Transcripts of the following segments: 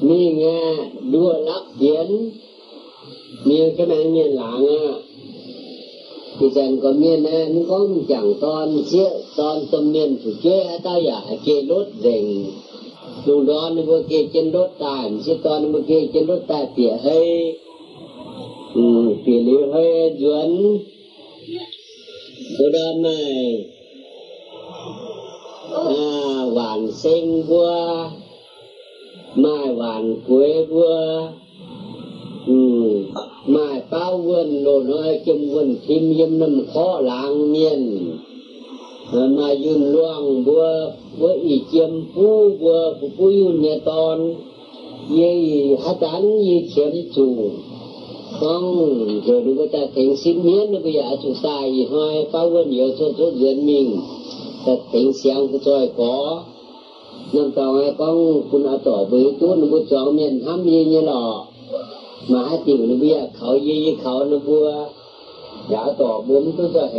mi nghe đua lắc kiến mi cái này miền làng à thì rằng có miền này nó có chẳng toàn chia toàn tâm miền chủ chế tao giả, kê lốt rình. Lúc đó nó vừa kê trên lốt tài chứ toàn vừa kê trên lốt tỉa hơi. Ừ tỉa liu hơi duẩn bữa đó này à hoàn sinh qua mai hoàn quế vua ừ mai bao vườn đồ nói chung vườn Kim yếm nằm khó làng miền. Ờ, mà dùng luang vua vua ý chiếm phu vua phu phu yun nhà ton ye hát tán ye chiếm chủ. Không rồi đúng ta tính xin miễn nó bây giờ chủ sai. Hoài bao vườn nhiều số số dân mình. Ta thành xem của tôi có. Nên tao nghe con คุณอาต่อไปตัวนึกว่าจองเมียนห้ามยี่ยี่หล่อมาติวนึกว่าเขายี่ยเขานึกว่าอย่าต่อบุญตัวจะเห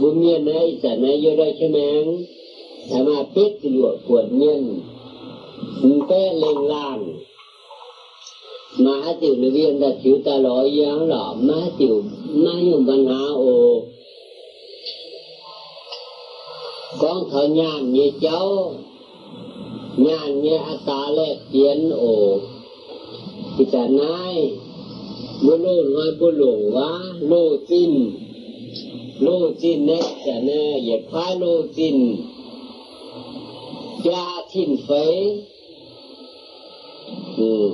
บุญเมียนนะอีสันนะเยอะได้ใช่ไหมแต่มาปิดหลวดปวดเมียนมันแป้เล็งล่างมาติวนึกว่าจะถือตาลอยยังหล่อมาติวมาอยู่ปัญหาโอ con thợ nhàn như cháu nhàn như ta lệ tiến ổ thì cả nai bố lô nói bố lô quá lô tin lô tin nét cả nè dẹp phá lô tin cha thiên phế ừ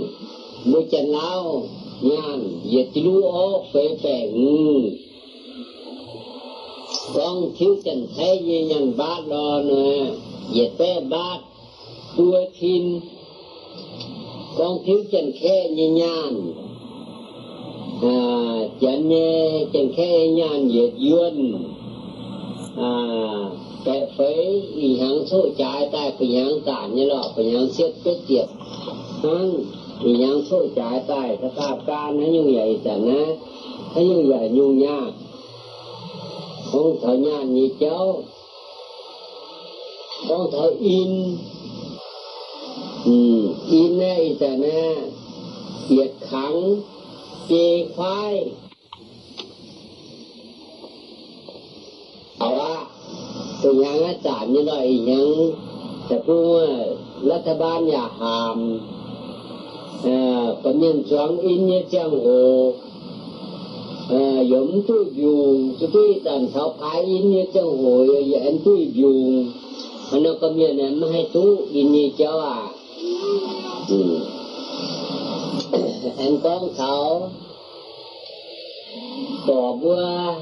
bố chân lao nhàn dẹp chú ố phế phế ừ con thiếu chân thế như nhân ba lo nè, về té ba, tua thiên. Con thiếu chân khe như nhàn. À chân nhé chân khe nhàn về duyên. À cái phế ý hăng số trái tay phải hăng tản như lọ phải hăng siết kết tiệp hăng ý hăng số trái tay ta ta ca nó như vậy chẳng á nó như vậy nhung nhạc ของเธอญาณนี้เจ้า ของเขาอิน อืม อินแน่อีแต่แน่เกียดขังเกยควายเอาละตรงยังอาจายนี่หน่อยยังแต่พูดรัฐบาลอย่าหาม เอ่อประเมินสองอินเนี่ยเจ้าโห à, giống tôi dùng tôi tuy tàn sao phái in như trong hội vậy anh tôi dùng mà nó có miền em hay tú in như cháu à ừ. anh con thảo tỏ bua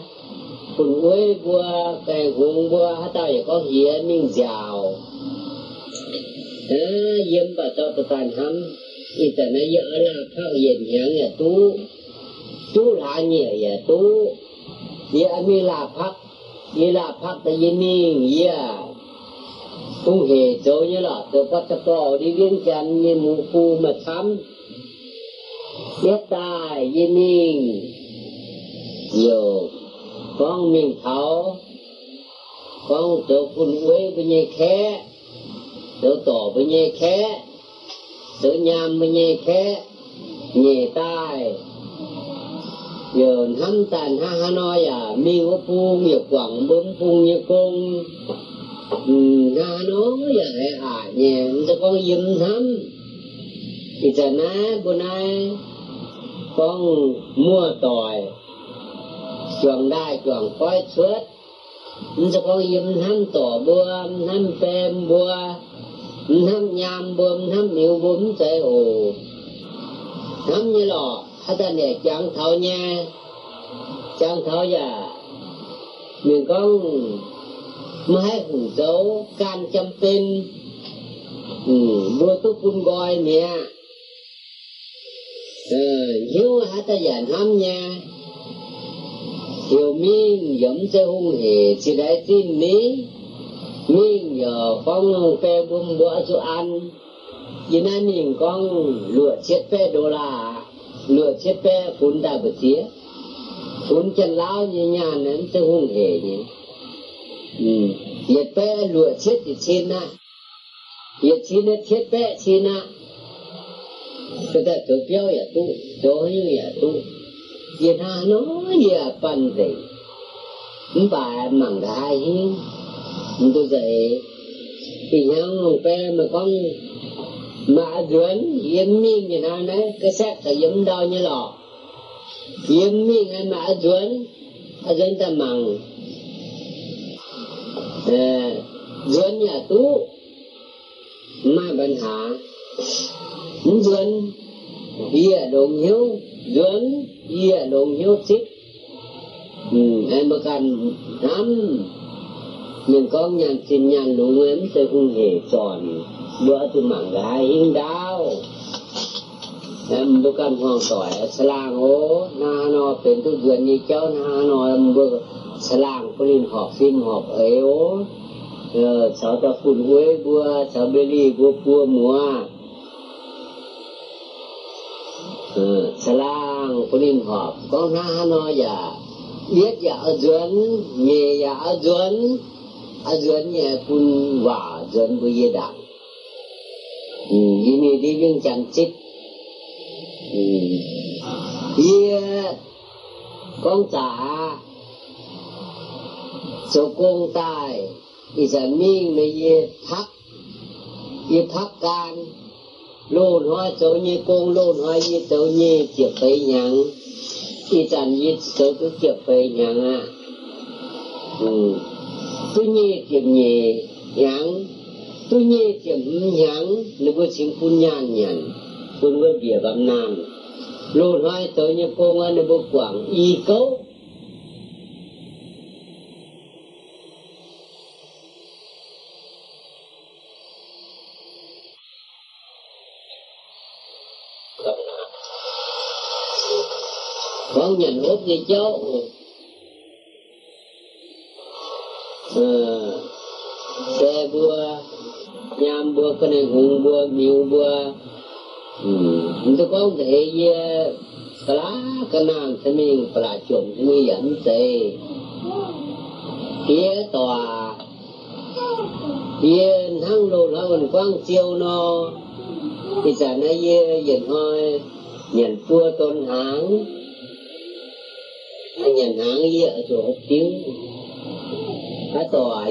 phun quế bua cây hùng bua hát tao vậy có hiến nhưng giàu à, yếm bà cho tôi tàn hâm ít là nó dỡ là phát hiện hiện nhà tú tu la nhẹ ya dạ, tu. Ya mi la phắc mi la phắc ta ya mi ya tu hệ chỗ như là từ bắt tập bỏ đi viên chân như mù phu mà thắm. Biết tài ya mi nhiều. Con mình thảo. Con tự phun quế bên nhẹ khé. Tự tổ bên nhẹ khé. Tự nham bên nhẹ khé. Nhẹ tai giờ hắn tàn ha ha nói à mi có phu nhiều quẳng bấm phu như con ha nói giờ hệ à nhà cho con dùm thắm thì giờ ná bữa nay con mua tỏi chuẩn đai chuẩn khói suốt cho con dùm thắm tỏ bua thắm pem bua thắm nham bơm thắm miêu bướm chạy ồ thắm như lọ ta này chẳng thấu nha. Chẳng thấu già. Mình con mãi hùng dấu can chăm tên. Ừ, Mua tu phun gọi nè ờ, hiếu hả ta giản hâm nha. Hiểu miên dẫm xe hung hề, chỉ đại tin ní miên giờ con pe bùm bữa cho ăn. Vì nên mình con lụa chết pe đô la lựa chết bé phun đà bờ tía. Phun chân lao như nhà nên sẽ hung hề nhỉ. Ừ. Yết pe lựa chết thì xin na. Yết xin nó chết bé xin na. Cái ta tổ béo ya tu tổ như ya tu. Giờ ta nó giờ pan gì bà mằng đại hiên tôi dạy, thì nhau bé mà con mà duyên yếm miên như nào đấy cái xét là giống đau như lò. Yếm miên hay mà duyên ở duyên ta mặn à, duyên nhà tú. Mà bệnh hạ. Duyên bia đồng hiếu. Duyên bia đồng hiếu chích ừ, em mà cần lắm. Mình có nhàn xin nhàn đủ em sẽ không hề tròn buat manggaing daw. Em bukan hong toy selang o na no pen tu guen ni chao na no em bu selang pelin hok sin hok họp o. Ờ, cháu ta phun quế bua cháu bê ly bua bua mua ừ, ờ, xà lang có liên hợp có na nó dạ biết dạ ở duẩn nhẹ dạ ở duẩn ở duẩn nhẹ phun vả duẩn bua dê đặc đặng ini đi viên chẳng chích. Ừ. Ye con trả số công tài ye ye can lôn hoa chỗ như công lôn hoa ye chỗ như chịu phải nhang thì chẳng ye chỗ cứ chịu phải nhang à cứ như chịu nhẹ nhang tu nhẹ kiểm nhãn, nếu có chính phun nhàn nhàn, phun với bìa bám nam lôn hoài tới như cô công anh bộ quảng y cấu. Con nhìn hút đi cháu. Ờ xe vua nham bua cái này hùng bua miêu bua ừ itu con thể ye kala kenang chuẩn pelacung seming dẫn teh kia tòa kia thăng lô la còn quang siêu nó. Thì giờ này ye dần hơi nhận cua tôn háng anh nhận háng ye ở chỗ hốc tiếng á tòa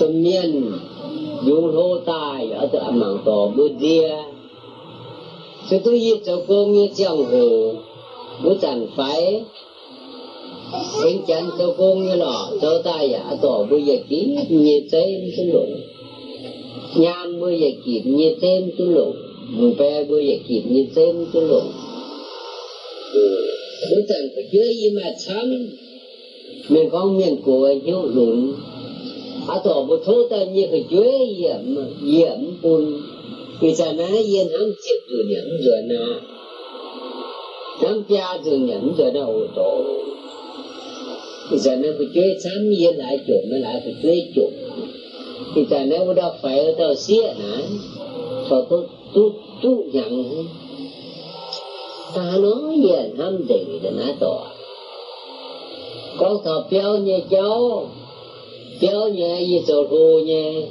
tâm miên dù hô tài ở tự âm mạng tổ bữa dia. Sự tu ye cho cô như chồng hồ bữa chẳng phải sinh chân cho cô như lọ cho tài ở tổ bữa giờ kín như thế xuống lộ nham bữa giờ kín như thế xuống lộ mùng pe bữa giờ kín như thế xuống lộ bữa chẳng phải chơi gì mà chăm. Mình không miền của hiếu lùn à tổ một thô ta như cái chuối yểm yểm bùn vì sao nó yên hắn chịu từ nhẫn rồi nè hắn cha từ nhẫn rồi nó tổ. Vì sao nó phải chuối sám yên lại chỗ nó lại phải chuối chỗ vì sao nó đâu phải ở đâu xía nè phải tu tu tu nhận, ta nói yên ham gì để nó tổ con thọ béo như cháu béo nhẹ như sầu hồ nhẹ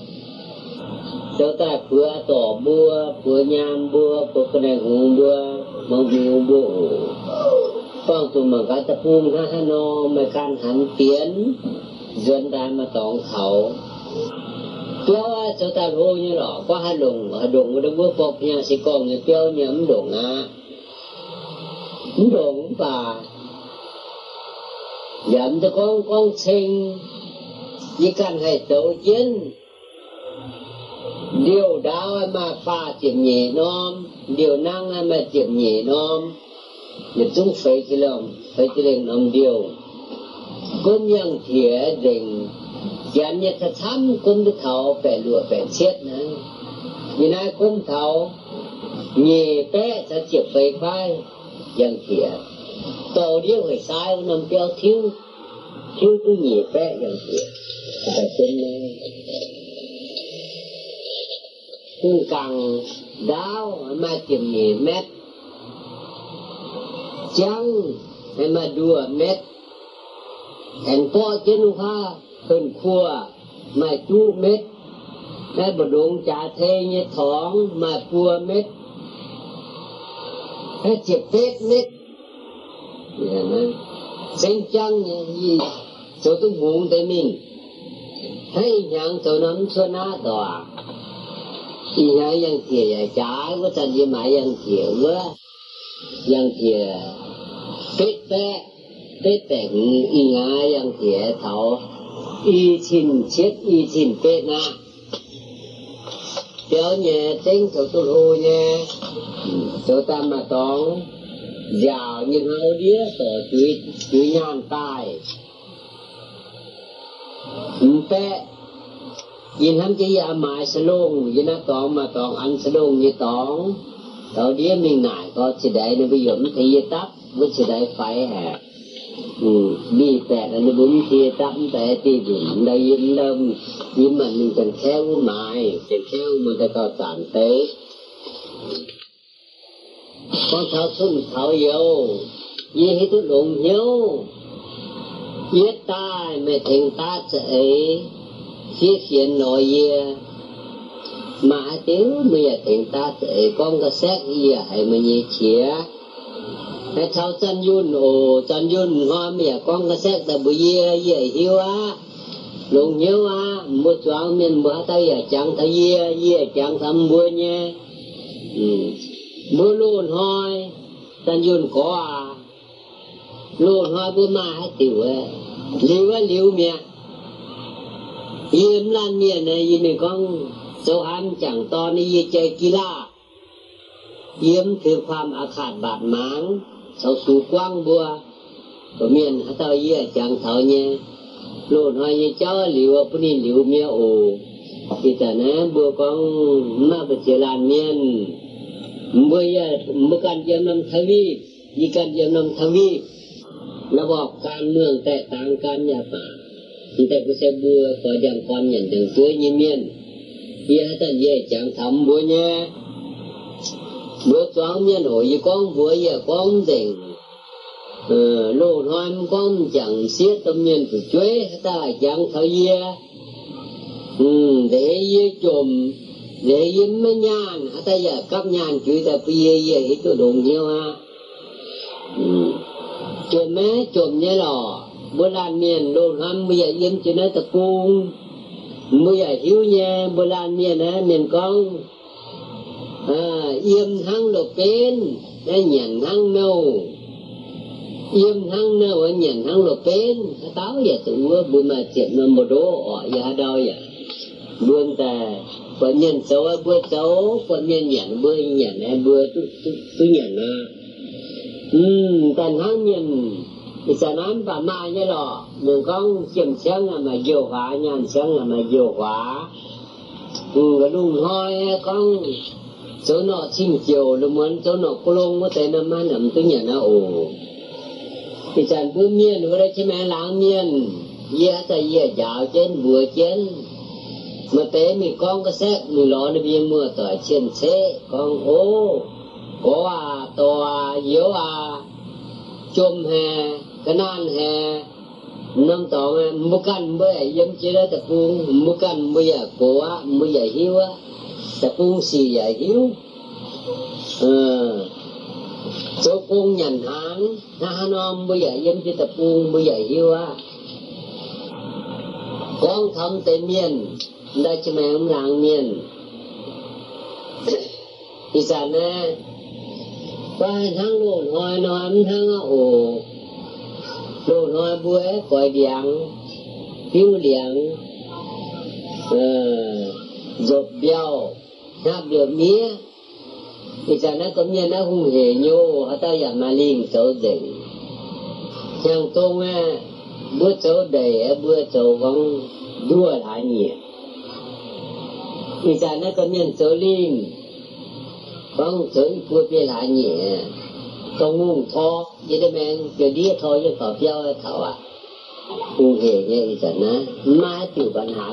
cháu ta vừa tỏ bua vừa nham bua vừa cái này hùng bua mong nhiều bua Phong tụi mình cái tập hùng ha ha no mà can hắn tiến dân ta mà tổng khẩu. Béo cháu ta hồ như lọ, có hai lùng ở đụng ở bua phục nhà sĩ con người béo nhắm đụng à đụng bà. Dậm cho con con sinh chỉ cần hay tổ chiến điều đau mà pha tiệm nhẹ non, điều năng mà tiệm nhẹ non. Để chúng phải chỉ lòng, phải chỉ lòng ông điều. Con nhân thiệt đình giảm nhật thật thắm con được thảo phải lụa phải chết nữa. Vì nay cũng thảo nhẹ bé sẽ chịu phải khoai dân thiệt tổ điêu phải sai nằm kéo thiếu. ชื่อผู้หญิงแปะอย่างเดียวแต่เป็นแม่ผู้กังดาวมาเจียมเม็ดจังให้มาดูเม็ดแห่งพ่อเจนุค่าขึ้นครัวมาจู้เม็ดแม่บดงจ่าเทเยถองมาครัวเม็ดแม่เจ็บเทศเม็ดเนี่ยนะเป็นจังเนี่ย cho tu bu te min hay yang cho nan cho na đòa thì nhớ yang kia ya trái của chân gì mà yang kia với yang kia tết tết tết tết y ngã yang kia thảo. Y chín chết, y chín tết na kéo nhẹ tính cho tôi hô nhé. Cho ta mà tóng dạo như hao đĩa, tổ chuối chuối nhon tài. แต่ยินทั้จะยาหมายสลงยินนะตองมาตองอันสลงยีตองตอนเดียมีหน่ายก็จะได้ในประโยชน์ทีตับว่าจะได้ไฟแหกมีแต่อันบุญที่ตับแต่ตีบุญได้ยินเริ่มยิ้มมันมันจะแค่วหมายจะแค่วมันจะต่อสารเตะก็เขาทุ่มเขาเยียวยีให้ทุกลงเยียว yết ta mẹ thành ta chạy xí xiên nội ye mà tiếu, mẹ thành ta chạy con cái xét chia hay sao chân yun ồ chân yun hoa mẹ. Con cái xét ta ye ye hiu á. Luôn nhớ á mua cho mình bữa tới giờ à, chẳng thấy ye ye chẳng thăm mua nhé. Ừ. Mua luôn thôi chân yun có à? luôn hoa bữa mai tiểu ấy liều á liều mẹ yếm lan mẹ này yếm này con dấu ăn chẳng to này yếm chơi kỳ la yếm คือความอาขาดบาดหมางเสาสู่กว้างบัวก็เมียนเต่าเยี่ยจังเต่าเนี่ยลูกน้อยเจ้าหลิวปุนี่หลิวเมียโอทีแต่นะบัวของมาปเจรานเมียนบัวยะมุกันเยี่ยมนำทวีมีการเยี่ยมนำทวี ระบอบการเมืองแตกต่างกันอย่าป่าแต่ก็เสบัวก็ยังความอย่างถึงตัวยี่เมียนเยี่ยท่านเย่จังทำบัวเนี่ย bữa choáng miên ổi con bữa giờ con đỉnh lô hoan con chẳng xiết tâm nhân của chuế ta chẳng thở ye để ye chùm để ye mấy nhan ta giờ cấp nhan chửi ta bây ye ye ít tôi đụng nhiều ha chùm mấy chùm nhé lò. Bữa lan miền đồ hâm bây giờ yếm chỉ nói tập cung bây giờ hiếu nha bữa lan miền á miền con. À, yếm thăng lục bên đã à, nhận thăng nâu. Yếm thăng nâu à, nhận thăng lục bên táo giờ tụi bữa mà chuyện mà một đố ở giờ đâu vậy? Buôn ta còn nhân xấu bữa xấu còn nhân nhận bữa nhận bữa tu tu tu nhận à. Ừ, còn thăng nhân thì sẽ nói bà ma như lọ mình con chìm sáng là mà dù hóa nhàn sáng là mà dù hóa ừ cái đúng thôi con chỗ nọ chim chiều nó muốn chỗ nọ cô lông có thể nằm mà nằm tôi nhận nó ồ thì chẳng bữa miên nữa đấy chứ mẹ láng miên dễ ta dễ dạo trên vừa trên. Mà tế mình con có xét mình lo nó biên mưa tỏi trên xe con ô có à to à yếu à chôm hè, cái nan hè năm tỏ mua căn giờ yếm chế đó tập buông mua căn bây giờ cổ á bây giờ hiếu á tập buông xì giờ hiếu. Ờ chỗ cung nhận hán ha non bây giờ yếm chế tập buông bây giờ hiếu á. Con thông tây miền, đây chỉ mẹ ông làng miền. Thì sao nè? qua tháng luôn hồi nói tháng ồ đồ nói bữa coi điện phiếu điện dột béo nạp được mía thì sao nó cũng như nó hung hề nhô ở ta giờ mà liền chỗ đỉnh chẳng tôi nghe bữa chỗ đầy bữa chỗ vẫn đua lại nhiều vì sao nó có miền số linh con số của bia lại nhẹ con ngung thọ vậy đó men cái đĩa thôi chứ thọ béo thọ à u hề như vậy đó mà tiểu bản hạ con cha liang á cha mà cho con mà mà như mày của bia cuốn bê ngu gì à thành bữa ta ấy con ca lông tảng nhẹ nhàngแต่ปุนมาเตะยุ้งเป็นไต่มาเ ตะเกี้ยวเป็นยังซาภาษาศาสตร์แอนเทงตู้เหย่สิเต้าอีจันยี่มังต้อยเต้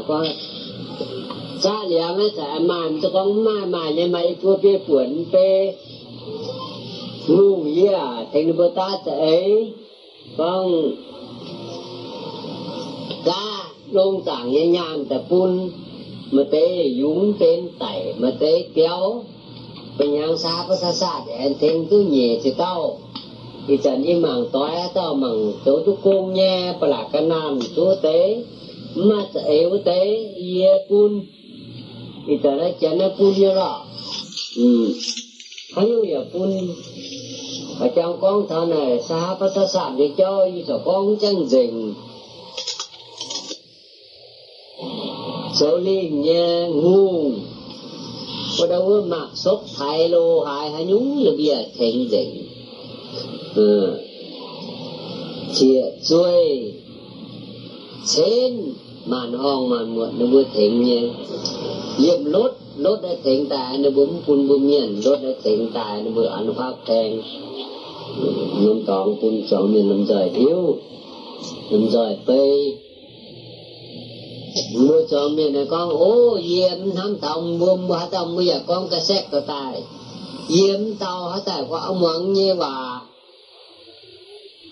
ามังตัวทุกกงแย่ปลากกันนำตัวเตะมาเอวเตะเยี่ bình sa bất sa sa để anh thêm cứ nhẹ thì tao. Thì trần im mảng tối tao mảng chỗ chú cung nha, bà là cái nam, chú tế mà yếu tế ye cun thì tao đã chén nó cun như đó ừ. Không hiểu giờ cun ở trong con thơ này sa bất sa sa để cho như thọ con chân dình. Số liên nha ngu ở đâu mà sốt thay lô hại hai nhúng là bia thành dậy ừ. chia chuối trên màn hoang màn muộn nó vừa thỉnh nhé. Liệm lốt lốt đã thỉnh tài, nó bấm phun bấm nhận lốt đã thỉnh tài, nó vừa ăn pháp thèn. Nông tòng phun sóng miền lâm giỏi thiếu lâm giỏi tây mua cho mình là con, ô diêm thăm tòng buông hả tông bây giờ con cái xét của tài. Diêm tao hả tài của ông mận như bà.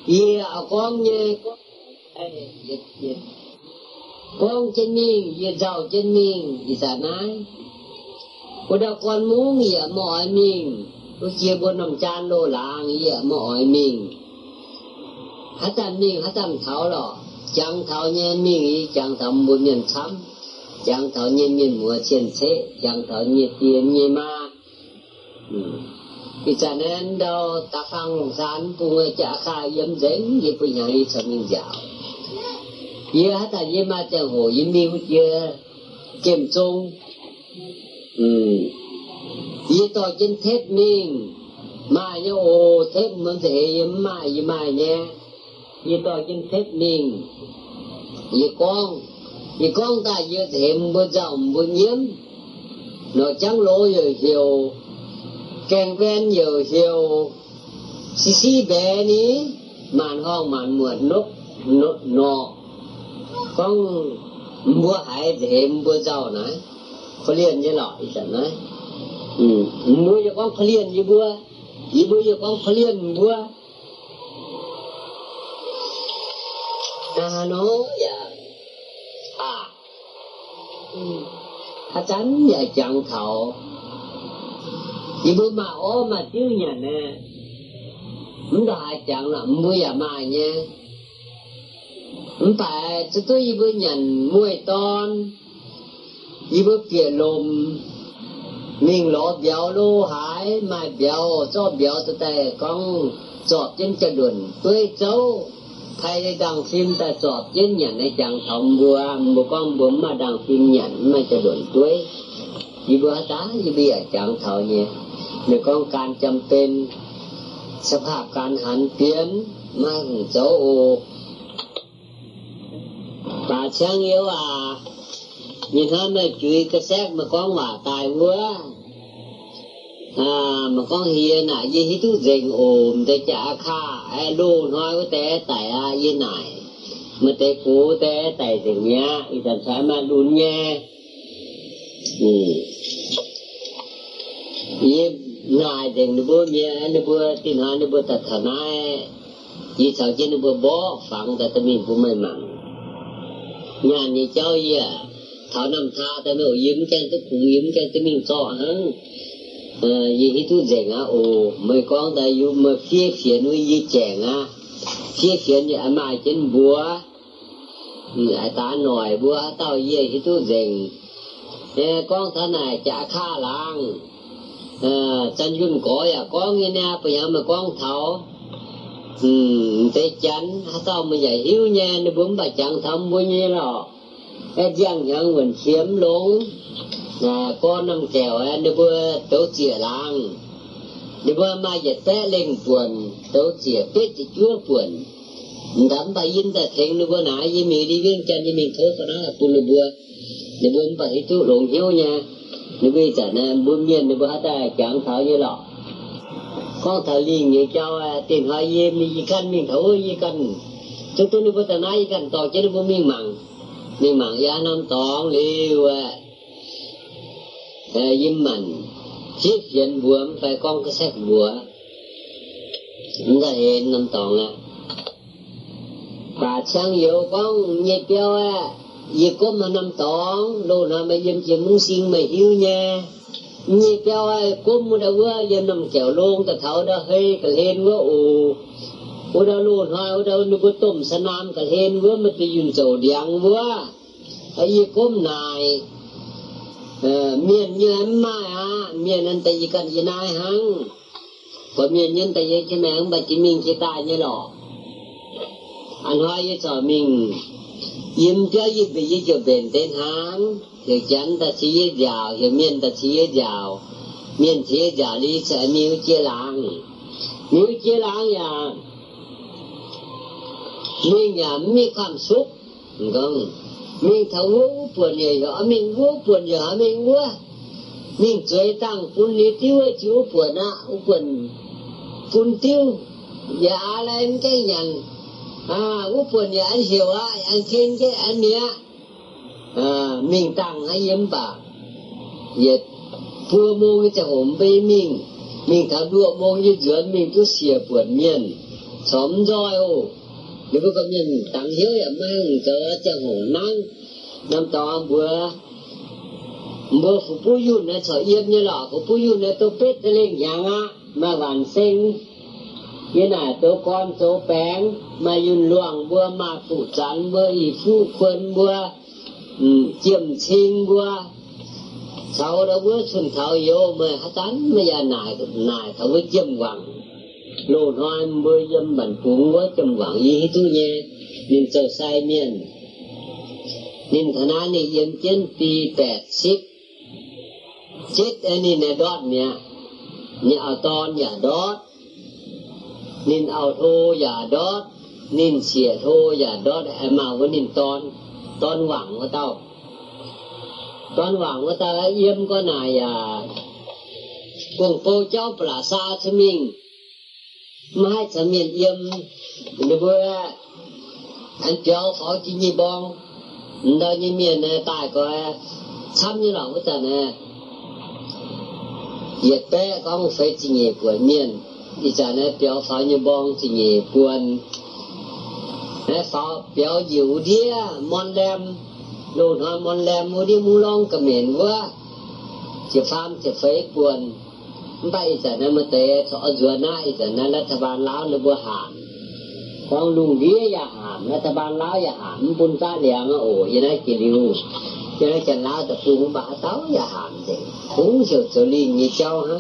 Dìa con như con dịch dịch. Con trên miên dìa giàu trên miên dì xả nái. Của đâu con muốn dìa mọi miên tôi chia buôn nồng chan lô làng dìa mọi miên hả tâm miên hả tâm thảo lọ chẳng thảo nhiên mi nghĩ, chẳng thảo một miền sắm chẳng thảo nhiên miền mùa chiến thế chẳng thảo nhiên tiền nhiên ma. Ừ. Vì cho nên đâu ta phăng sán cùng người chả khai yếm dính như phụ nhà đi cho mình dạo. Như hát là như ma chẳng hồ như mi hút như chìm chung. Như tôi trên thết miên, mà như ồ thết muốn thế yếm mà như mà nhé vì tôi chính phép miền vì con vì con ta vừa thiệm vừa rồng vừa nhiễm nó trắng lỗ vừa hiểu kèn ven vừa hiểu. Xì xì bé ní màn hong màn muộn nốt nốt nọ. Con mua hải thiệm vừa giàu này, có liền với lọ thì chẳng nói ừ. mua cho con có liền với bữa. Với bữa cho con có liền bữa. nó và dạ. à. Ừ. A tánh và chọn thọ. Chỉ bữa ô mà chứ nhà nè. Chúng ta hai chọn là mua và mà nha. Chúng ta chúng tôi bữa nhận mua ton. Chỉ bữa kia lùm. Mình béo lô hải mà béo, cho béo tụi ta con chọt trên chân đường tươi trâu thầy đi đăng phim ta sọp chứ nhận này, chẳng thông vừa một con bướm mà đăng phim nhận mà cho đuổi chuối vì bữa tá vì bây giờ chẳng thọ nhỉ nếu con can chăm tên, sắp hạp can hắn kiếm mang dấu ô bà sáng yếu à nhìn hơn là chuy cái xét mà con mà tài quá à mà con hiền à gì hết tu dình để trả kha. Ai lô nói với té tại à gì này. Mà té cố té tại dình nhá ý thần sai mà đun nha ừ. Ý ngài dình nó bữa nhá nó bữa tin hai nó bữa thật thà nai ý sao chứ nó bữa bó phẳng tại tâm mình cũng may mắn nhà này cháu gì à? Thọ nằm tha ta mới yếm chân cái cụ yếm chân cái mình cho hơn yi hi tu zeng a ồ mấy con ta yu me phía phía nu yi cheng á phía phía như a mai chen búa. Ừ, a ta nổi búa tao yi hi tu zeng nè con thân này chả kha lang ờ, chân yun à, có ya con nghe nè, bây giờ mà con thảo. Ừ thế chắn tao mà giải hiếu nha, nó bấm bà chẳng thông bao nhiêu rồi cái giang nhận mình chiếm luôn là con năm kèo nó vừa tấu chìa lang nó vừa mai giờ té lên buồn, tấu chìa biết thì chúa buồn. Đám bà yên ta thèn nó vừa nãy với mình đi viên chân, với mình thôi còn nó là buồn nó bữa. Nó bữa bà hít tu lộn hiếu nha. Nếu bây giờ nè buôn miên nếu bữa ta chẳng thở như lọ. Con thở liền như cho à, tiền hoa gì mình gì cần mình thấu gì cần chúng tôi nếu vừa ta nói gì cần tỏ chứ nếu miên mặn. Miên mặn giá năm tòn liều à về với mình, chiếc diện buồm phải con cái xét bùa. Chúng ta hiện năm toàn à bà sang yếu con, nhẹ béo à vì có mà năm toàn, đồ nào mà dâm chỉ muốn xin mà hiếu nha. Nhẹ béo à có một đầu quá dâm năm chèo luôn, ta thảo đã hơi cả lên quá ù ù đâu luôn thôi ù đâu nó có tôm sa nam, cả lên quá, mà tự dùng dầu điện quá. Ấy vì có này miền như em mai à miền anh tại vì cần gì nai hăng có miền nhân tại vì cái mẹ ông bà chỉ mình chỉ tài như lọ anh hoa với sợ mình yếm cho yếm bị yếm cho bền tên hăng thì chắn ta chỉ yếm giàu thì miền ta chỉ yếm giàu miền chỉ yếm giàu đi sẽ miêu chia làng miêu chia làng nhà mình nhà mi cảm xúc không mình thấu ngũ buồn nhiều rõ mình ngũ buồn nhỏ mình ngũ mình chơi tăng phun lý tiêu ấy chú buồn á buồn phun tiêu dạ lên cái nhận à ngũ buồn nhà anh hiểu á anh khen cái anh nhá à mình tăng hay yếm bà vậy pua mô cái chẳng ổn bê mình mình thảo đua mô như dưỡng mình cứ xìa buồn miền xóm roi ô nếu có công nhân tăng hiếu ở mang cỡ cho hồ năng năm to vừa mơ phụ bố yu này sợ yếm như lọ phụ bố yu này tôi biết lên nhà á mà bản sinh. Như này tôi con tôi bén, mà yun luồng bữa mà phụ chắn bữa y phụ quân bữa ừ, chiêm sinh bữa sau đó bữa xuân thảo yêu, mà hát tán bây giờ nài nài thảo với chiêm hoàng nô hoa mưa dâm bản cuốn quá chầm quảng y tu nhé nên sầu sai miền nên thà na này yếm chân pi tẹt xích chết anh nên này đót nhá nhá ở to nhà đót nên ao thô nhà đót nên xỉa thô nhà đót em màu với nên ton ton hoảng của tao. Ton hoảng của tao yếm có này à cuồng phô cháu bà sa cho mình mai sẽ miền yếm nếu bữa anh kéo khó chỉ như bong. Đó như miền này tại có xăm như lòng với tần này. Yết bé có một phép chỉ nhị của miền. Thì giờ này béo phó như bong chỉ nhị buồn nè phó béo dịu đĩa mon lem. Đồ thôi mon lem, mua đi mua long cầm miền quá. Chỉ pham chỉ phế buồn bây giờ nó mới tới thọ dừa nãy giờ nó là thằng bạn lão nó bữa hàm. Con lùng ghế ya hàm, nó thằng bạn lão ya hàm. Bún ta liang ổ vậy nó chỉ liu cho nó chân lão tập trung bả táo ya hàm gì cũng chiều xử li như châu ha.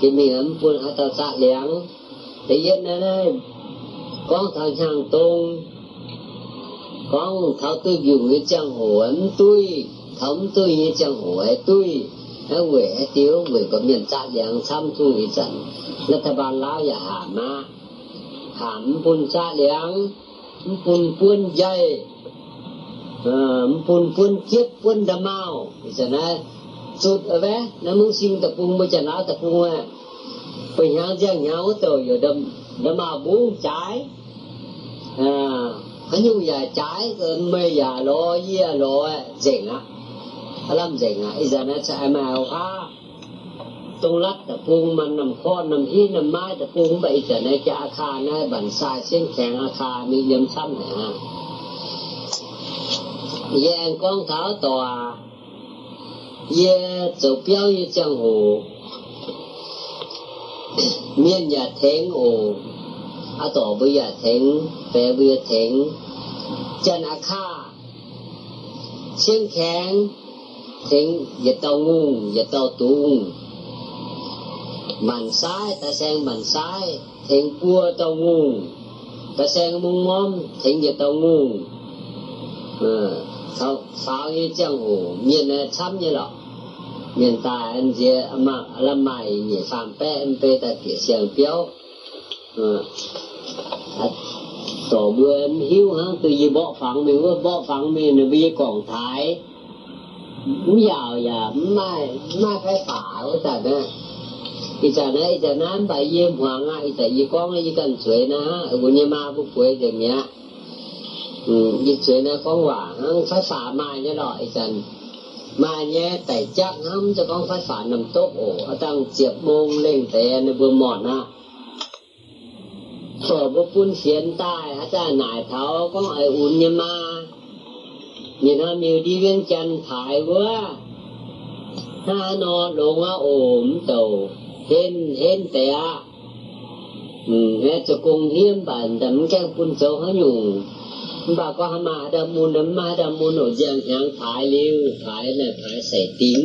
Thì mình ấm bún hả tao ta liang thì vậy nó con thằng hàng tôn, con thao tôi dùng cái trang hồ ấm tôi thống tôi như trang hồ ấy tôi nó quể tiếu người có miền xa dạng xăm thu nghị nó thà bàn lao và hả ma hãm phun xa liáng phun phun dây ờ, phun phun chiếc phun đà mau sẵn á sụt ở vé nó muốn xin tập phun bây giờ nó tập phun à bình hàng giang nhau từ giờ đâm đâm mà buông trái. À có như giờ trái mê giờ lo gì lo dễ lắm. พลัมใจงาอิจานะจะไอมาเอาข้าตรงรัดตะปูงมันนำข้อนำที่นำไม้ตะปูงไปอิจานะจะอาคานบันทราเส้นแข็งอาคามีเยี่ยมซ้ำเนี่ะแยงกองเท้าต่อเย่จ้าเปี้ยวเย่จังหูเมียนอย่าเทงโออาต่อบุยาเทงแปรบุยาเทงจันอาคาเส้นแข็ง thính dịch tàu ngu dịch tàu tu bàn sai ta sen bàn sai thiện cua tàu ngu ta sen mung mom thiện dịch tàu ngu ừ, thao sao như chẳng hồ miền này chăm như lọ. Miền ta anh dễ mà làm mày nhỉ phạm pe em pe ta kia xiang béo tổ bữa em hiếu ha từ gì bỏ phẳng mình bỏ phẳng mình là bây còn thái. giàu và mai mai phải phá của ta đó ý ta này ý ta nan bài yếm hoàng á ý ta y con ý cần suy na ở nhà ma bút quê được nhá ừ ý suy na con hòa phải phá mai nhá rồi ý ta mai nhé tại chắc hâm cho con phải phá nằm tốt ổ ở tăng chiệp mông lên tại nó vừa mòn á ขอบปุ้นเสียนใต้อาจารย์หนายเท้าก็ไออุ่นยมา นี่นะมีดีเวียงจันถ่ายว่าห้านอนลงว่าโอมเตาเห็นเห็นแต่อะอืมแม้จะกงเฮียมบันแต่มันแก้ปุ้นโซเขาอยู่บาก็หามาดามูนมาดามูนโอเจียงยางถ่ายเร็วถ่ายน่ะถ่ายใส่ติ้ง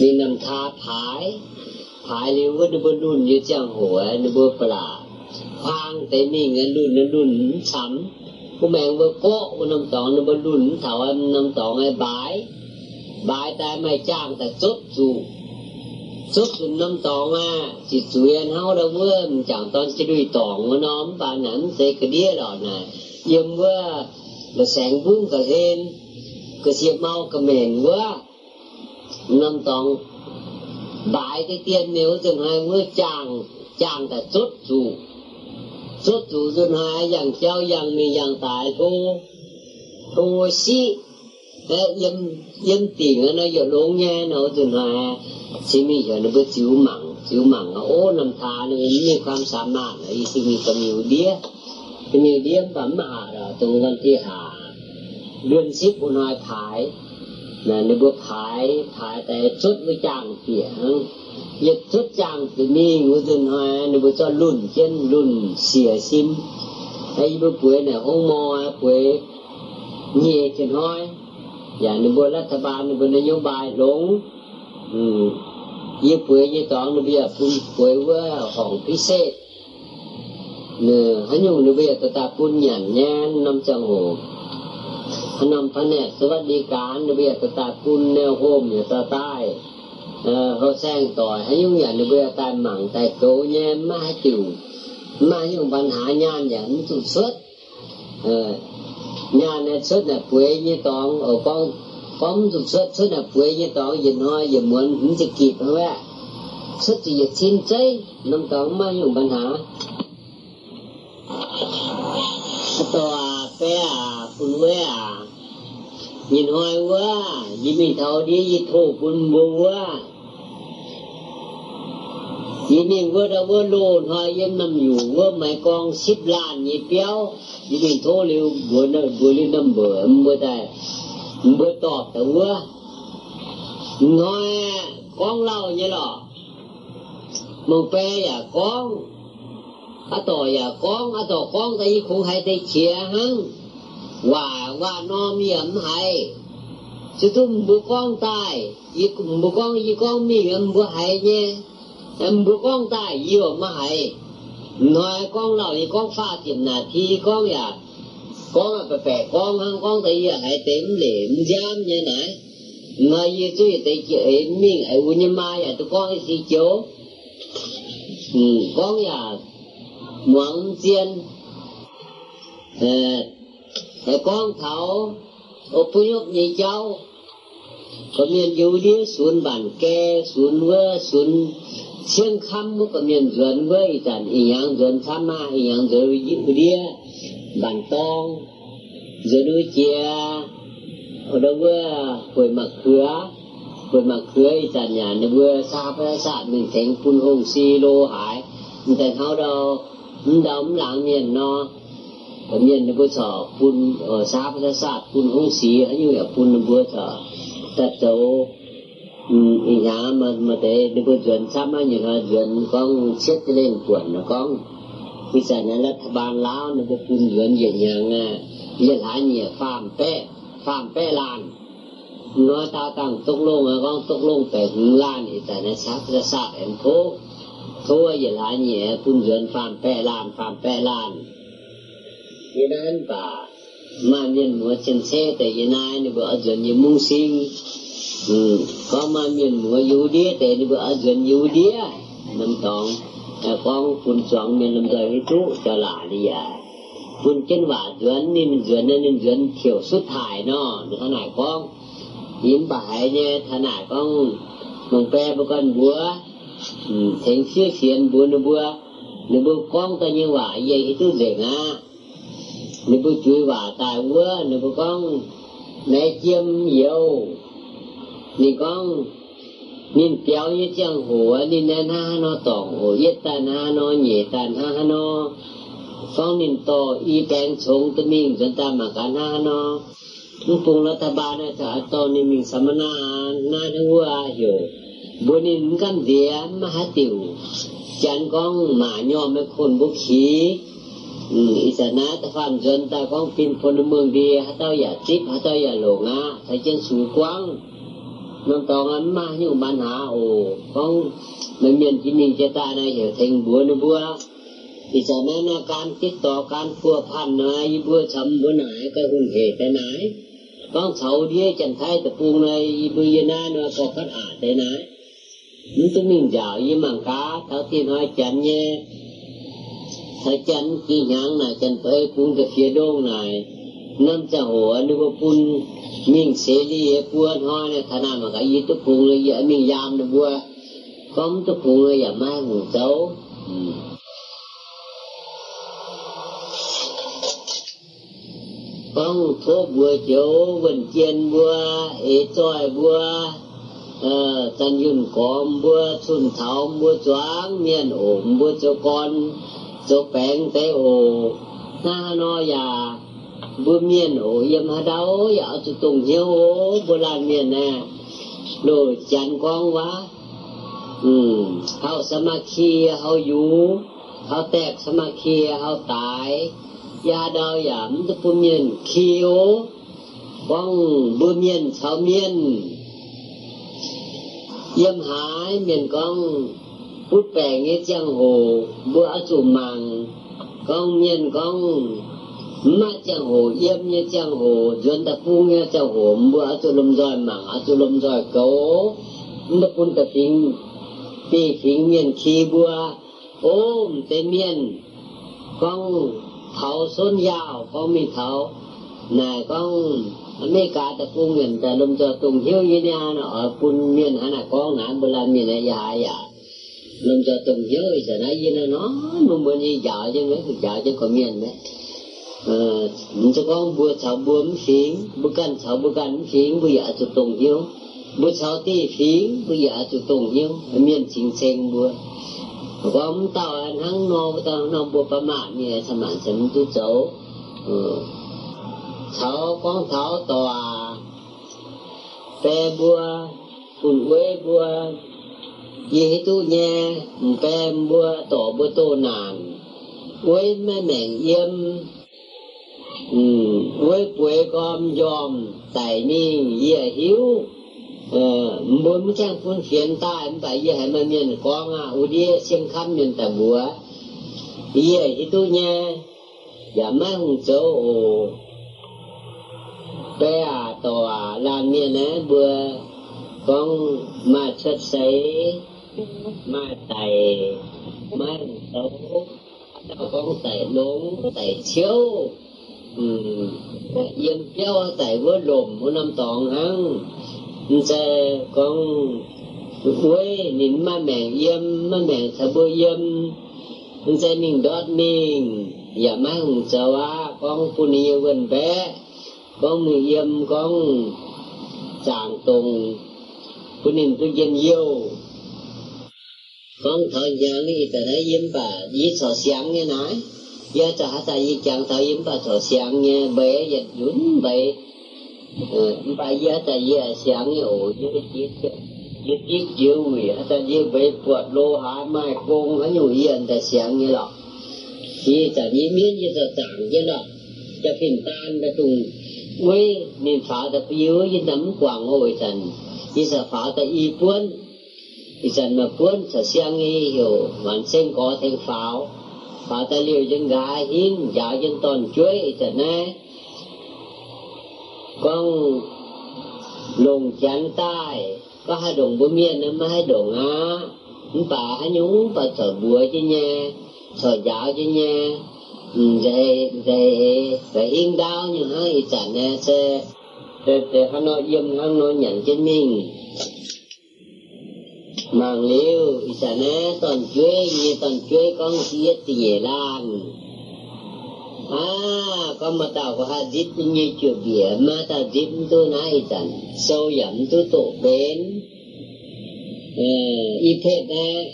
มีนำทาถ่ายถ่ายเร็วก็ดูบอลลุ่นยู่จังหัวดูบอปลา khoang tế mình nó đun nó đun sắm cô mẹ vừa cố cô năm tòng nó vừa đun thảo em năm tòng ai bái. Bái tại mày trang tại chốt dù chốt dù năm tòng à chỉ chú em hao đâu vừa chẳng toàn chỉ đuổi tòng nó nóm và nắm dây cái đĩa đỏ này yếm vừa là sáng vương cả lên cái xiêm mau cả mền quá năm tòng bái cái tiền nếu chừng hai vừa chàng chàng tại chốt dù xuất chủ dân hai yang cháu yang mi yang tại thu thu si yếm yếm tiền nó giờ lộn nha nó dân hai chỉ mi giờ nó bớt chiếu mặn chiếu mặn ô nằm thà nóมีความสามารถอีสิมีกำมิวเดียกำมิวเดียปั๊มมาเราตรงวันที่หาเดือนสิบอุณอยขายนะในบัวขายขายแต่ชุดไม่จ้างเสียง liệt thuyết rằng thì mi ngũ dân hoa nó bố cho lùn chân lùn xỉa sim hay bố quế này hông mò quế nhẹ chân hoi và nó bố lát thà bàn nó bố nó nhóm bài lũng ừ. như quế như toán nó bây giờ phun quế với hỏng phí xê nè hắn nhung nó bây giờ ta ta phun nhàn nhan năm trăm hồ พนมพระเนตรสวัสดิการเบียตตาคุณแนวโฮมอยู่ตาใต้ họ sang tòi, hay những nhà nó bây tai mảng tai tố nhé mà hay chịu mà những văn hạ nhan dẫn tụt xuất, nhà này xuất là quê như tòng ở con con tụt xuất xuất là quê như tòng giờ nó giờ muốn cũng chỉ kịp thôi ạ. Xuất thì dịch xin chơi năm tòng mà những văn hạ tòa pe à phun quê à nhìn hoài quá vì mình thọ đi vì thù phun bù quá. Vì mình vừa đâu vừa lùn hoài dân nằm ngủ vừa mấy con xếp làn như béo. Vì mình thô liều, vừa nở, vừa liều nằm vừa mưa tài mưa tọt tớ quá. Nói, con lâu như lọ mông bé dạ con à tỏ dạ con à tỏ con tại vì cũng hay tay chia hăng và và nó mi ấm chứ tụm bố con tài y cùng bố con y con mi ấm bố hay nhé em bố con tài y mà hay nói con lão con pha tiền là thì con ya con là phải con hơn con thì hãy tìm liệm giam như này mà y suy thì chị mình ấy u như mai à tụi con thì chỗ con ya muốn tiền rồi con thảo ở phú nhốt nhị cháu có miền dấu đĩa xuống bản kè xuống vơ xuống xương khăm có miền dồn vơ thì tàn hình dạng dồn tham ma hình dạng dồn đĩa bản tông dồn đuôi chia ở đâu vơ hồi mặt khứa คนมาเคยจันยานเบื่อทราบพระศาสตร์หนึ่งแข็งปุนองซีโลหาย แต่เขาเดาเดาหลังเมียนนอ miền nông sở phun ở xã phật sát phun ông xí ở như là phun nông vua sở tật tấu ừ, nhà mà mà thế nông vua chuyển xã mà như là chuyển con chết lên quần nó con vì sao nên là bàn láo, nó vua phun chuyển về nhà nghe giờ lá nhiều phàm té phàm té làn. Nói tao tặng tốc luôn ở con tốc luôn phải hướng lan thì tại nó sát ra sát em thố thố giờ lá nhẹ phun chuyển phàm té làn phàm té làn iran ba mà miền múa chân xe tại yên ai nè bữa dần như mung sinh. Ừ, có mà miền múa yếu đĩa tại nè bữa dần yếu đĩa nằm tòng con phun chọn miền làm đời với chú cho lạ đi à phun chân vả dần nên dần nên dần thiểu xuất thải nó được thế này con yếm bài nhé, thế này con mong pe bữa con búa. Ừ, Thành xưa xiên búa nó búa nó búa con ta như vậy vậy thì tôi dễ ngã. Nó búa chui vào tài búa nó búa con mẹ chiêm nhiều nè con nên kéo như chẳng hồ nên nên ha nó tổng hồ yết tan ha nó nhẹ tan ha nó con nên to y bèn chống tự mình dân ta mà cả ha nó ปุงรัฐบาลนะจ๊ะตอนนี้มีสมณะนาทัวอยู่บนนี้กันเดียมหาติวจันกองหมายอมไม่คนบุขี อิสนาตะฟันจนตากองเป็นพลเมืองดีฮะเต้าอย่าจิบฮะเต้าอย่าหลงอะใส่เจนสูงกว้างน้องตองอันมาอยู่บ้านหาโอ้กองมันเมียนที่นิ่งเจตาในเหวเทงบัวนบัวอิสนานาการติดต่อการพัวพันนายบัวชำบัวไหนก็หุ่นเหตุไหน con sầu đi chẳng thay tập buông này bây giờ na nó có phát ả thế này nhưng tôi mình dạo với mảng cá thảo thiên hỏi chẳng nhé thảo chân kỳ nhang này chân phải buông cái phía đông này. Năm cha hồ anh có buông mình sẽ đi buông hỏi này thà nào mà cái gì tôi buông này giờ mình giam được buông không tôi buông này giờ mai ngủ xấu phong thố bùa chiếu vần chiên bùa, ế tròi bùa ờ, chân yun còm bùa chun thảo bùa choáng, miền ổm bùa cho con. cho bèn tế ổ na no ya bùa miền ổ yếm hà đau ya cho tùng hiếu ổ bùa lan miền nè đồ chán con quá ừ hao samakhi hao yu hao tẹt samakhi hao tải ยาดาวยามตะปุเมียนคีโอวั út về nghe giang hồ, bữa dù màng công nhân công mà giang hồ yếm như giang hồ dân ta phu nghe giang hồ, bữa cho lâm rồi mà à cho lâm rồi cấu. Mà cũng ta tính tì tính nhiên khi bữa, ôm tây miền. Con thấu xuân giàu con mi thấu này con mấy cả ta phu nhìn ta lâm cho tùng hiếu như nha nó, ở quân miền hả là con, hả bữa làm như này dài dạ. dạ nên cho tuần giới giờ nãy với nó nó mà mình đi vợ chứ, mấy vợ chứ còn nhìn đấy ờ, mình cho con bữa sau bữa mới phiến bữa canh sau bữa canh mới phiến bữa vợ tụt tuần nhiêu bữa sau tí phiến bữa vợ tụt tuần nhiêu miền chính sen bữa. Con tao anh hắn no tao no bữa bà mẹ nhẹ sao mà sớm tu cháu cháu con cháu tòa. Bê bữa phun quê bữa ye tu nye kem bua tổ bua tu nàn với mẹ mẹn yếm với quê com dòm tại mi ye hiếu ờ, bốn mươi trang ta em tại ye hai con à u đi xem khăn miền tà bua ye hi tu nye giả má hùng à à làm miền ấy ก้องมาชดใช้มาไต่มานโตเจ้าก้องไต่ลงไต่เชี่ยวอืมยี่มเปี้ยวไต่เว่ร์ล่มหัวน้ำตองฮั้งจะก้องห้วยนินมาแม่งเยี่ยมมาแม่งสะบูยี่ยมจะนิ่งดอดนิ่งอย่ามั่งจะว่าก้องปุณีเวนแบะของมือเยี่ยมของจางตรง của niềm em phải vô. Con à đi giờ yếm con ni chàng này ta thấy yếm bà yi sò sáng nghe nói. Giờ cho hả ta yi chẳng thời yếm bà sò sáng nghe bé giật dũng bé ờ, bà giờ ta giờ sáng ổ như chiếc chiếc chiếc chiếu người ta giờ về quạt lô hả mai công hắn nhủ yên ta sáng như lọ. Khi ta như miễn như ta chẳng như lọ, cho phim tan ta tung quê niệm phá ta yếu như nắm quảng hồi thành như sa phá ta y quân, thì dần mà quân sa sáng nghi hiểu hoàn sinh có thành pháo. Phá ta liều chân gà hiến giáo chân toàn chuối dần này con lùng chán tai có hai đồng bữa miên nữa, mới hai đồng á. Bà hai nhúng bà thở bùa chứ nha thở giáo chứ nha. Rồi rồi rồi yên đau như hai chẳng nè sẽ để để hắn nói yếm hắn nói nhận chân mình. Mang liu isa nè, toàn chuế như toàn chuế con siết thì dễ lan à con mà tao có hai dít như chưa bìa mà tao dít tu nãy chẳng sâu dẫm tu tổ bên y ừ, thế nè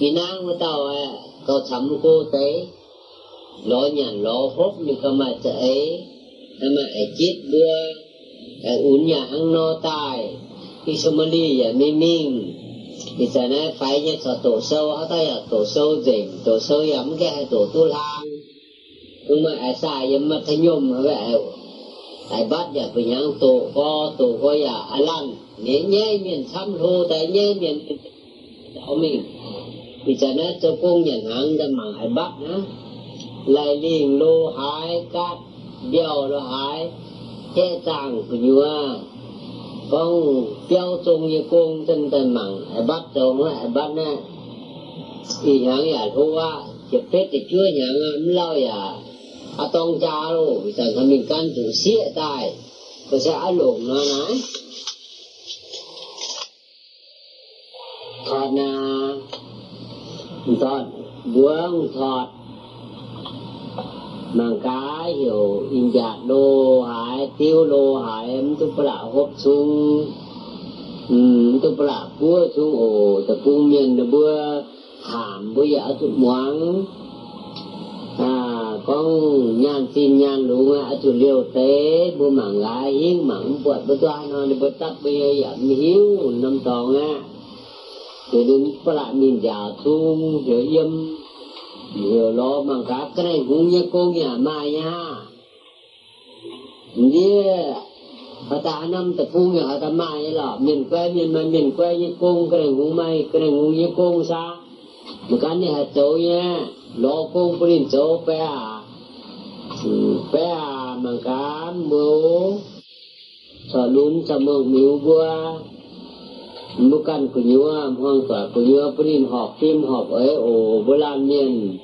kỹ năng mà tao có à, chấm cô tế, lo nhận lo hốt như cái mà chạy mà chết đưa ai uống nhà ăn no tai. Khi Somali ya mi minh thì giờ này phải như cho tổ sâu, ở đây là tổ sâu rình tổ sâu yếm cái hay tổ tu lang nhưng mà ai sai yếm mà thấy nhôm mà vậy? Ai bắt ya phải nhang tổ co tổ có ya dạ, alan à nhẹ nhẹ miền xăm thô tại nhẹ miền đạo mình thì giờ này cho công nhận hàng ra mà ai bắt nữa. Lại liền lô hái cát đeo lô hái che chàng của nhựa con tiêu chung như con chân tên mặn ai bắt chồng nó ai bắt nè. Thì nhà thôi á, chụp phết thì chưa nhang ấm lâu giả à, à tông cha luôn vì chẳng thằng mình căn chủ xịa tai có sẽ lộn nó nái thọt nè. Thọt buông thọt mang cá hiểu in giạt đô hải tiêu đô hải em tu bả hộp xuống. Um tu bả bua xuống ổ tập cung miền tập bua hàm bua giả tụ muang à con nhàn xin nhàn lũ ngã tụ liều tế bua mảng gái hiến mảng bọt bua toa nó bua tắc bây giờ giảm hiếu, năm tò ngã rồi đến bả miền giả xuống hiểu yếm nhiều lo bằng cả cái này cũng như cô nhà mai nha. Đi họ ta năm tập phu nhà họ ta mai là miền quê, miền mai miền quê như cung cái này cũng mai cái này cũng như cung sa một cái này là chỗ nha, lo cung bữa đi chỗ phải à. Ừ, phải à bằng cả mưu. Cho lún cho mưu miu bua bukan kunyua muang tua kunyua prin họp phim họp ấy ồ bữa lan miền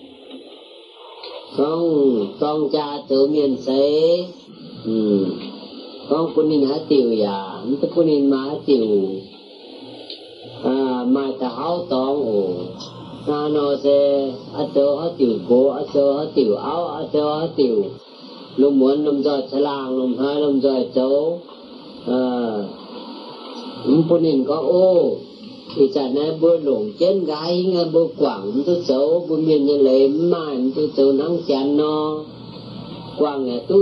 không con cha tự miền sẽ ừ con punin há tiểu ya nó punin mà tiểu à mà ta háo tông ồ na nó sẽ ở chỗ ở tiểu cố ở chỗ ở tiểu áo ở chỗ ở tiểu lúc muốn lúc rồi sẽ làng lúc hai lúc rồi chỗ à bữa nên có ô, thì này gái, nghe xấu miền như lệ xấu nắng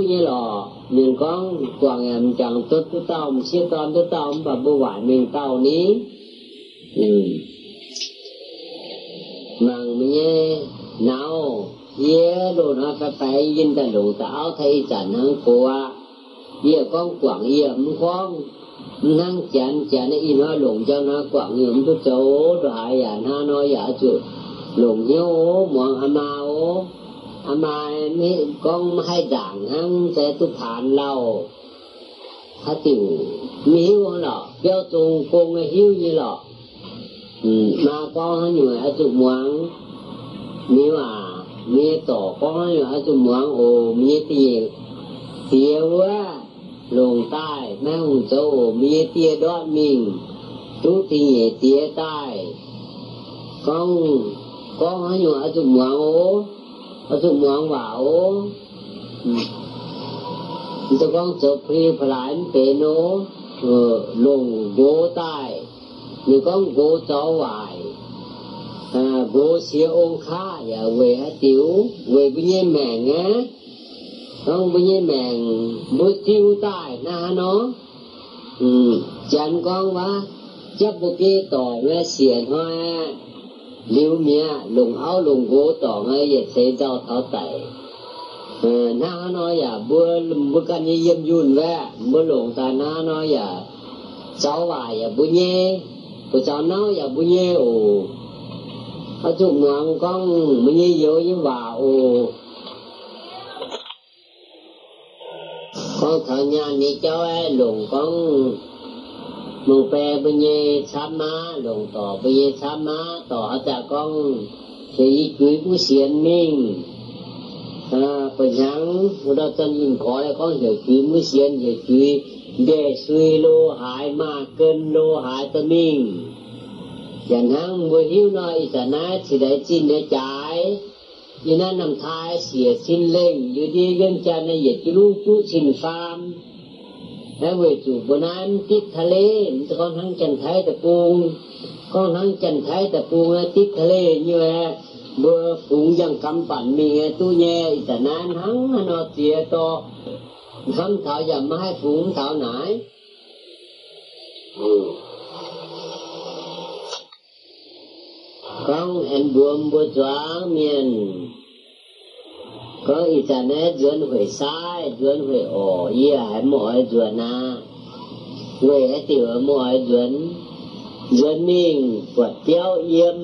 như lò mình con, quảng em chẳng tốt tôi tao mình siêu con tôi tao và bữa vải mình tao ní. Ừ. Màng mình nghe nào ye đồ nó phải phải yên ta đủ tao, thấy chẳng hăng của à. ye con quảng ye không con năng chán chán y nó lùng cho nó quảng ngưỡng tu chỗ rồi hại à na nói giả chủ lùng nhau mong ama ô ama mi con hai đảng hăng sẽ tu phản lâu há tiểu mi hiếu lọ kéo tung con hiếu như lọ mà con hả nhiều ở chụp muang mi mà mi tổ con nhiều ở chụp muang ồ mi tiền tiền quá lùng tai mẹ hùng mía tia đót mình chú thì tia tai. Con con ở chụp muang ô? Ở chụp muang bảo, ô? Ừ. Con chụp phi phải bể nô ờ, lùng vô tai. Nếu con vô cháu vải à gỗ xía ôn khá à, về hả tiểu về với nhé mẹ nhá không bây giờ mèn bữa tiêu tài, na nó. Ừ chẳng con quá, chấp một cái tỏ nghe xiển hoa liu mía lùng áo, lùng gỗ tỏ nghe vậy sẽ cho tháo tẩy. Ừ na nó ya bữa bữa cái như yếm yun về bữa lùng ta na nó ya cháu bà ya dạ, bữa nhé bữa cháu nó ya bữa nhé ồ ở chung ngoan con bữa nhé vô như bà ồ con thợ nhà ni cho ai luồng con. Mong phê bây giờ sám má luồng tỏ bây giờ sám má tỏ cha con. Thì cưới của xiên mình. À bây giờ một ta chân nhìn có là con hiểu cưới mới xiên hiểu cưới. Để suy lô hại mà cân lô hại tâm mình. Dạ Chẳng hạn vừa hiếu nói sẽ nói chỉ để xin để trái cho nên làm thai xìa xin lên như đi gần cha này dịch chú chú xin pham đã về chú bữa nay tiếp thà lê con hắn chẳng thấy tập buông con hắn chẳng thấy tập buông tiếp thà lê như vậy. Bữa cũng dân cầm bản mì tu nhẹ ta nan hắn nó tía to. Không thảo giờ mai cũng thảo nải. Ừ. con hẹn buồn bố chóa miền có internet duyên huệ sai, duyên huệ ổ y hải mọi duyên na huệ tiểu mọi duyên duyên mình, của tiêu yếm.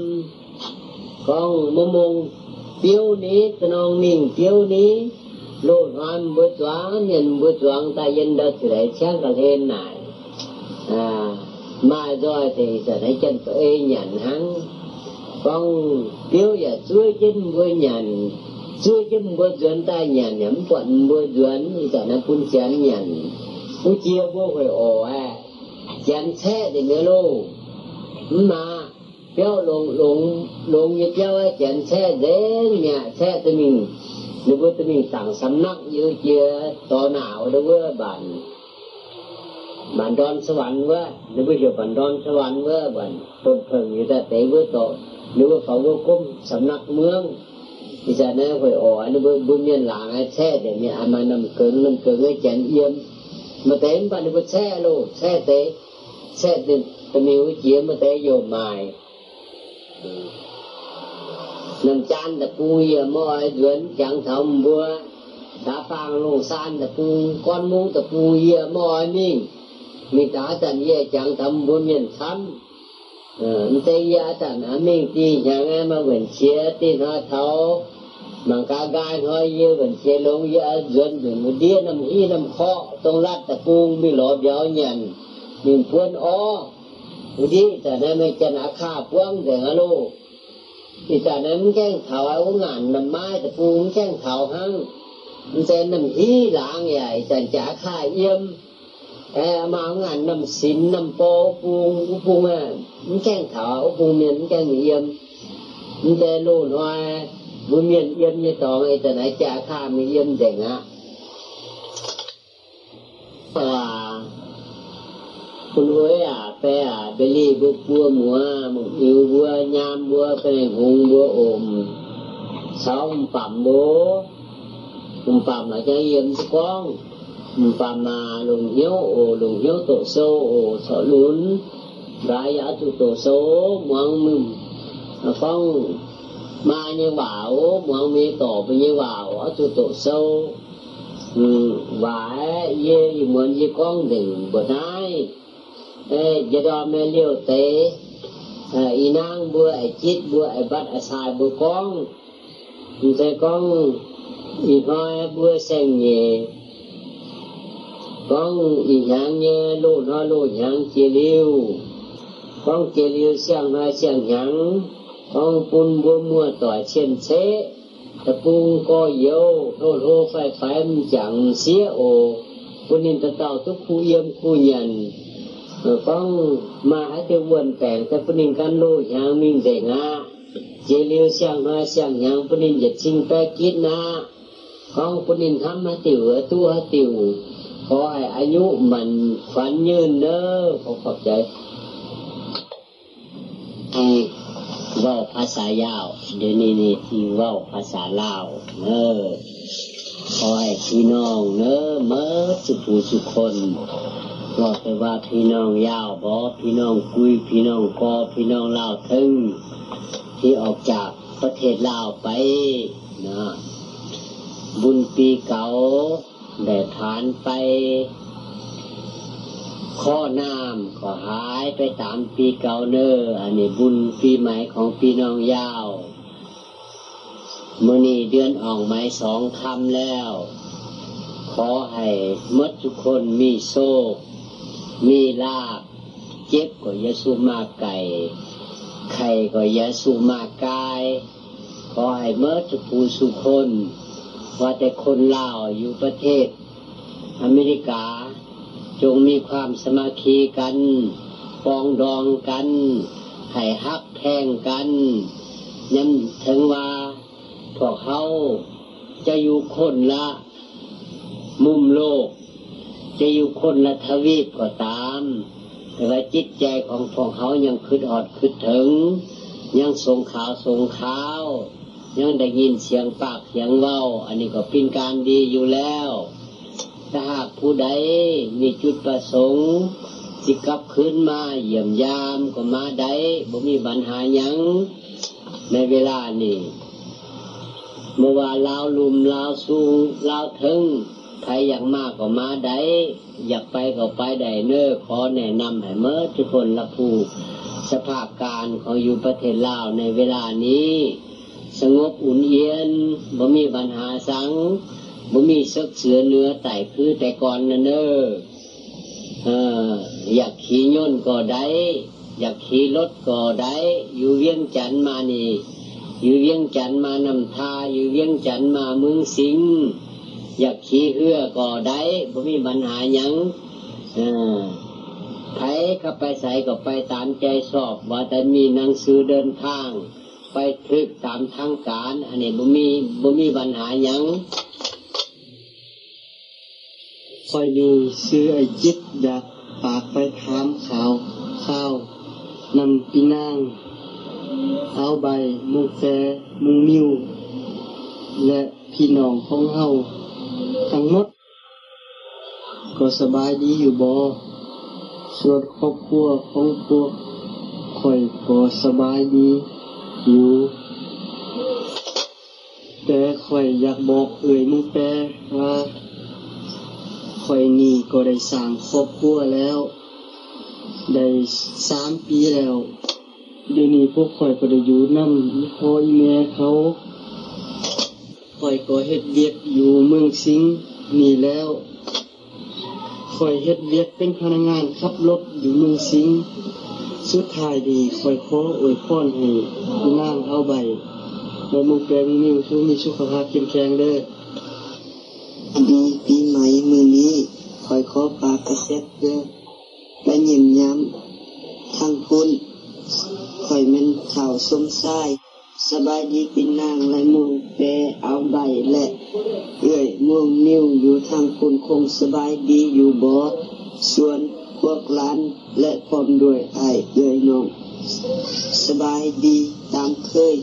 Con mông mông tiêu ní tân ông mình tiêu ní. Lộ hoan bố chóa miền bố chóa ta dân đất thì đấy chắc là lên này. À mà rồi thì sẽ thấy chân tôi nhận hắn con. Kêu là xuôi chân vô nhàn xuôi chân vô duyên ta nhàn nhắm phận vô duyên thì cả nó phun chén nhàn phú chia vô hồi ổ à chén xe thì mới lô. Mà kêu lộn lộn lộn như kêu ấy chén xe đến nhà xe tụi mình nếu vô tụi mình tặng sắm nặng như chia to nào đó với bạn, bạn đòn sơ vạn với nếu bây giờ bản đòn sơ vạn với bạn, tôn thường như ta tế với tội. นาวหรือว่าบันบันดอนสวรรค์ว่าหรือว่าอยู่บันดอนสวรรค์ว่าบันต้นเพิ่งอยู่แต่เต๋ว่าต่อหรือว่าเขาว่าคุ้มสำนักเมืองที่จะนั่งหอยอ๋อหรือว่าบุญเงินหลางแช่เดี๋ยวนี้อามาน้ำเกิงน้ำเกิงให้แจนเยี่ยมมาเต็มปันหรือว่าแช่โลแช่เตะแช่เต็มตัวมิวเจียมาเตะโยมไม้ nằm chan là pu ya mọi duyên chẳng thầm bua đã phang lô san là pu con mu là pu ya mọi mình mình đã tận ya chẳng thầm bua miền thăm mình tây ya tận à mình thì chẳng em mà vẫn chia thì nó thấu mà cả gai hơi như vẫn chia lông ya duyên duyên một đĩa nằm y nằm khó tông lát là pu mình 嗯，这鸭蛋拿命的，像俺们文学的那头，มันก็การเขาเยอะเหมือนเชลงเยอะจนถึงเดียน้ำอีน้ำเคาะตรงรัดตะกูงมีหลอดเดียวยันมีพวนอ้อดีแต่นั้นไม่จะนาข้าพวงแต่ฮะลูกอีแต่นั้นแจ้งเขาเอางานน้ำไม้ตะปูงแจ้งเขาหั่งมันเซนน้ำอีหลางใหญ่แต่จ๋าข้าเยี่ม ยี่ต่อไอ้แต่ไหนจะข้าไม่เยี่ยมเด็กอ่ะว่า คุณเว้ยอ่ะแปอ่ะเบลี่บัวบัวหมัวมึงอิวบัวยามบัวเป็นหงบัวอมสองปั๊มบัวมึงปั๊มlà cho yếm conมึง và mà lùng hiếu, ồ lùng hiếu, tổ sâu ồ sở lún và giá chủ tổ số muốn mừng. Phong mà như bảo muốn mi tổ với như bảo, ở chủ tổ sâu và như muốn như con đừng bữa nay giờ đó mẹ liều tế. Ờ, y năng bữa ai chít bữa ai bắt ai xài bữa con. Thế con, y coi bữa xem nhẹ ฟังอีหยังเยลู่น้อลู่หยังเจียวฟังเจียวเสียงมาเสียงหยังฟังปุ่นบัวมัวต่อเช่นเซตะปุงก็เยียวโลโลไฟไฟมันจังเสียโอปุ่นินตะเต่าทุกคูเยี่ยมคูยันฟังมาให้เตวนแต่งแต่ปุ่นินกันลู่หยังมิ่งเด้งาเจริวเสียงมาเสียงหยังปุนินหยัดชิงแปกิดนะฟังปุนินทำมาติวตัวติว ขอให้อายุมันฝันยืนเนอขอขอบใจที่ว่าภาษายาว เดี๋ยวนี้นี่ที่ว่าภาษาลาวเนอขอให้พี่น้องเนอเมื่อสุภูสุคนบอกไปว่าพี่น้องยาวบอพี่น้องกุยพี่น้องกอพี่น้องลาวทึงที่ออกจากประเทศลาวไปนะบุญปีเก่า ได้ผ่านไป ข้อน้ำก็หายไปตามปีเก่าเนออันนี้บุญปีใหม่ของพี่น้องยาวมื่อนี้เดือนออกไม้สองคำแล้ว ขอให้มดทุกคนมีโชคมีลาบเจ็บก็ยาสูมาไก่ไข่ก็ยาสูมากาย ขอให้เมื่อสุภูสุคน ว่าแต่คนลาวอยู่ประเทศ อเมริกา จงมีความสมาคีกันปองดองกันให้ฮักแพงกันย้ำถึงว่าพวกเขาจะอยู่คนละ มุมโลก จะอยู่คนละทวีปก็ตาม แต่ว่าจิตใจของพวกเขายังคืดอดคืดถึง ยังส่งข่าวส่งข่าว ยังได้ยินเสียงปากเสียงเว้า อันนี้ก็เป็นการดีอยู่แล้ว ถ้าหากผู้ใดมีจุดประสงค์สิกลับคืนมาเยี่ยมยามก็มาได้บ่มีปัญหายังในเวลานี้เมื่อว่าลาวลุมลาวสูงลาวถึงใครอยากมากก็มาได้อยากไปก็ไปได้เน้อขอแนะนำให้เมื่อทุกคนละผู้สภาพการของอยู่ประเทศลาวในเวลานี้ สงบอุ่นเย็นบ่มีปัญหาสังบ่มีซึกเสือเนื้อไต่คือแต่ก่อนนั่นเนอเอออยากขี่ยนก็ได้ อยากขี่รถก็ได้ อยู่เวียงจันทน์มานี่ อยู่เวียงจันทน์มานำทา อยู่เวียงจันทน์มาเมืองสิง อยากขี่เรือก็ได้บ่มีปัญหาหยังเออใครก็ไปใส่ก็ไปตามใจชอบ ว่าแต่มีหนังสือเดินทาง ไปทริปตามทางการ อันนี้บ่มีบ่มีปัญหายังคอยดูซื้อไอจิตอยากปากไปถามข่าวข้าวนำปีนางเอาใบ มุงแฟมุงนิ้วและพี่น้องของเฮาทั้งหมด ก็สบายดีอยู่บ่ส่วนครอบครัวของพวกข่อยก็สบายดี อยู่แต่ข่อยอยากบอกเอ่ยมุงแปว่าข่อยนี่ก็ได้สร้างครอบครัวแล้ว ได้สามปีแล้ว เดี๋ยวนี้พวกข่อยก็ได้อยู่นำอีพ่ออีแม่เขาข่อยก็เฮ็ดเวียกอยู่เมืองสิงห์นี่แล้วข่อยเฮ็ดเวียกเป็นพนักงานขับรถอยู่เมืองสิงห์ สุดท้ายดีข่อยขออวยพรให้พี่นางเอาใบและมุกแปลงนิ้วช่วมีสุขภาพเข้มแข็งเด้อดีปีใหม่มือนี้คอยขอปากกระเซ็ดเด้อและยิ้มย้ำทางคุณคอยมันข่าวสมทรายสบายดีกินนางและหมูแปรเอาใบและเอื้อยม่วงนิ้วอยู่ทางคุณคงสบายดีอยู่บ่ส่วน พวกหลานและพรมด้วยไอ้เยเอื้อยน้อง สบายดีตามเคย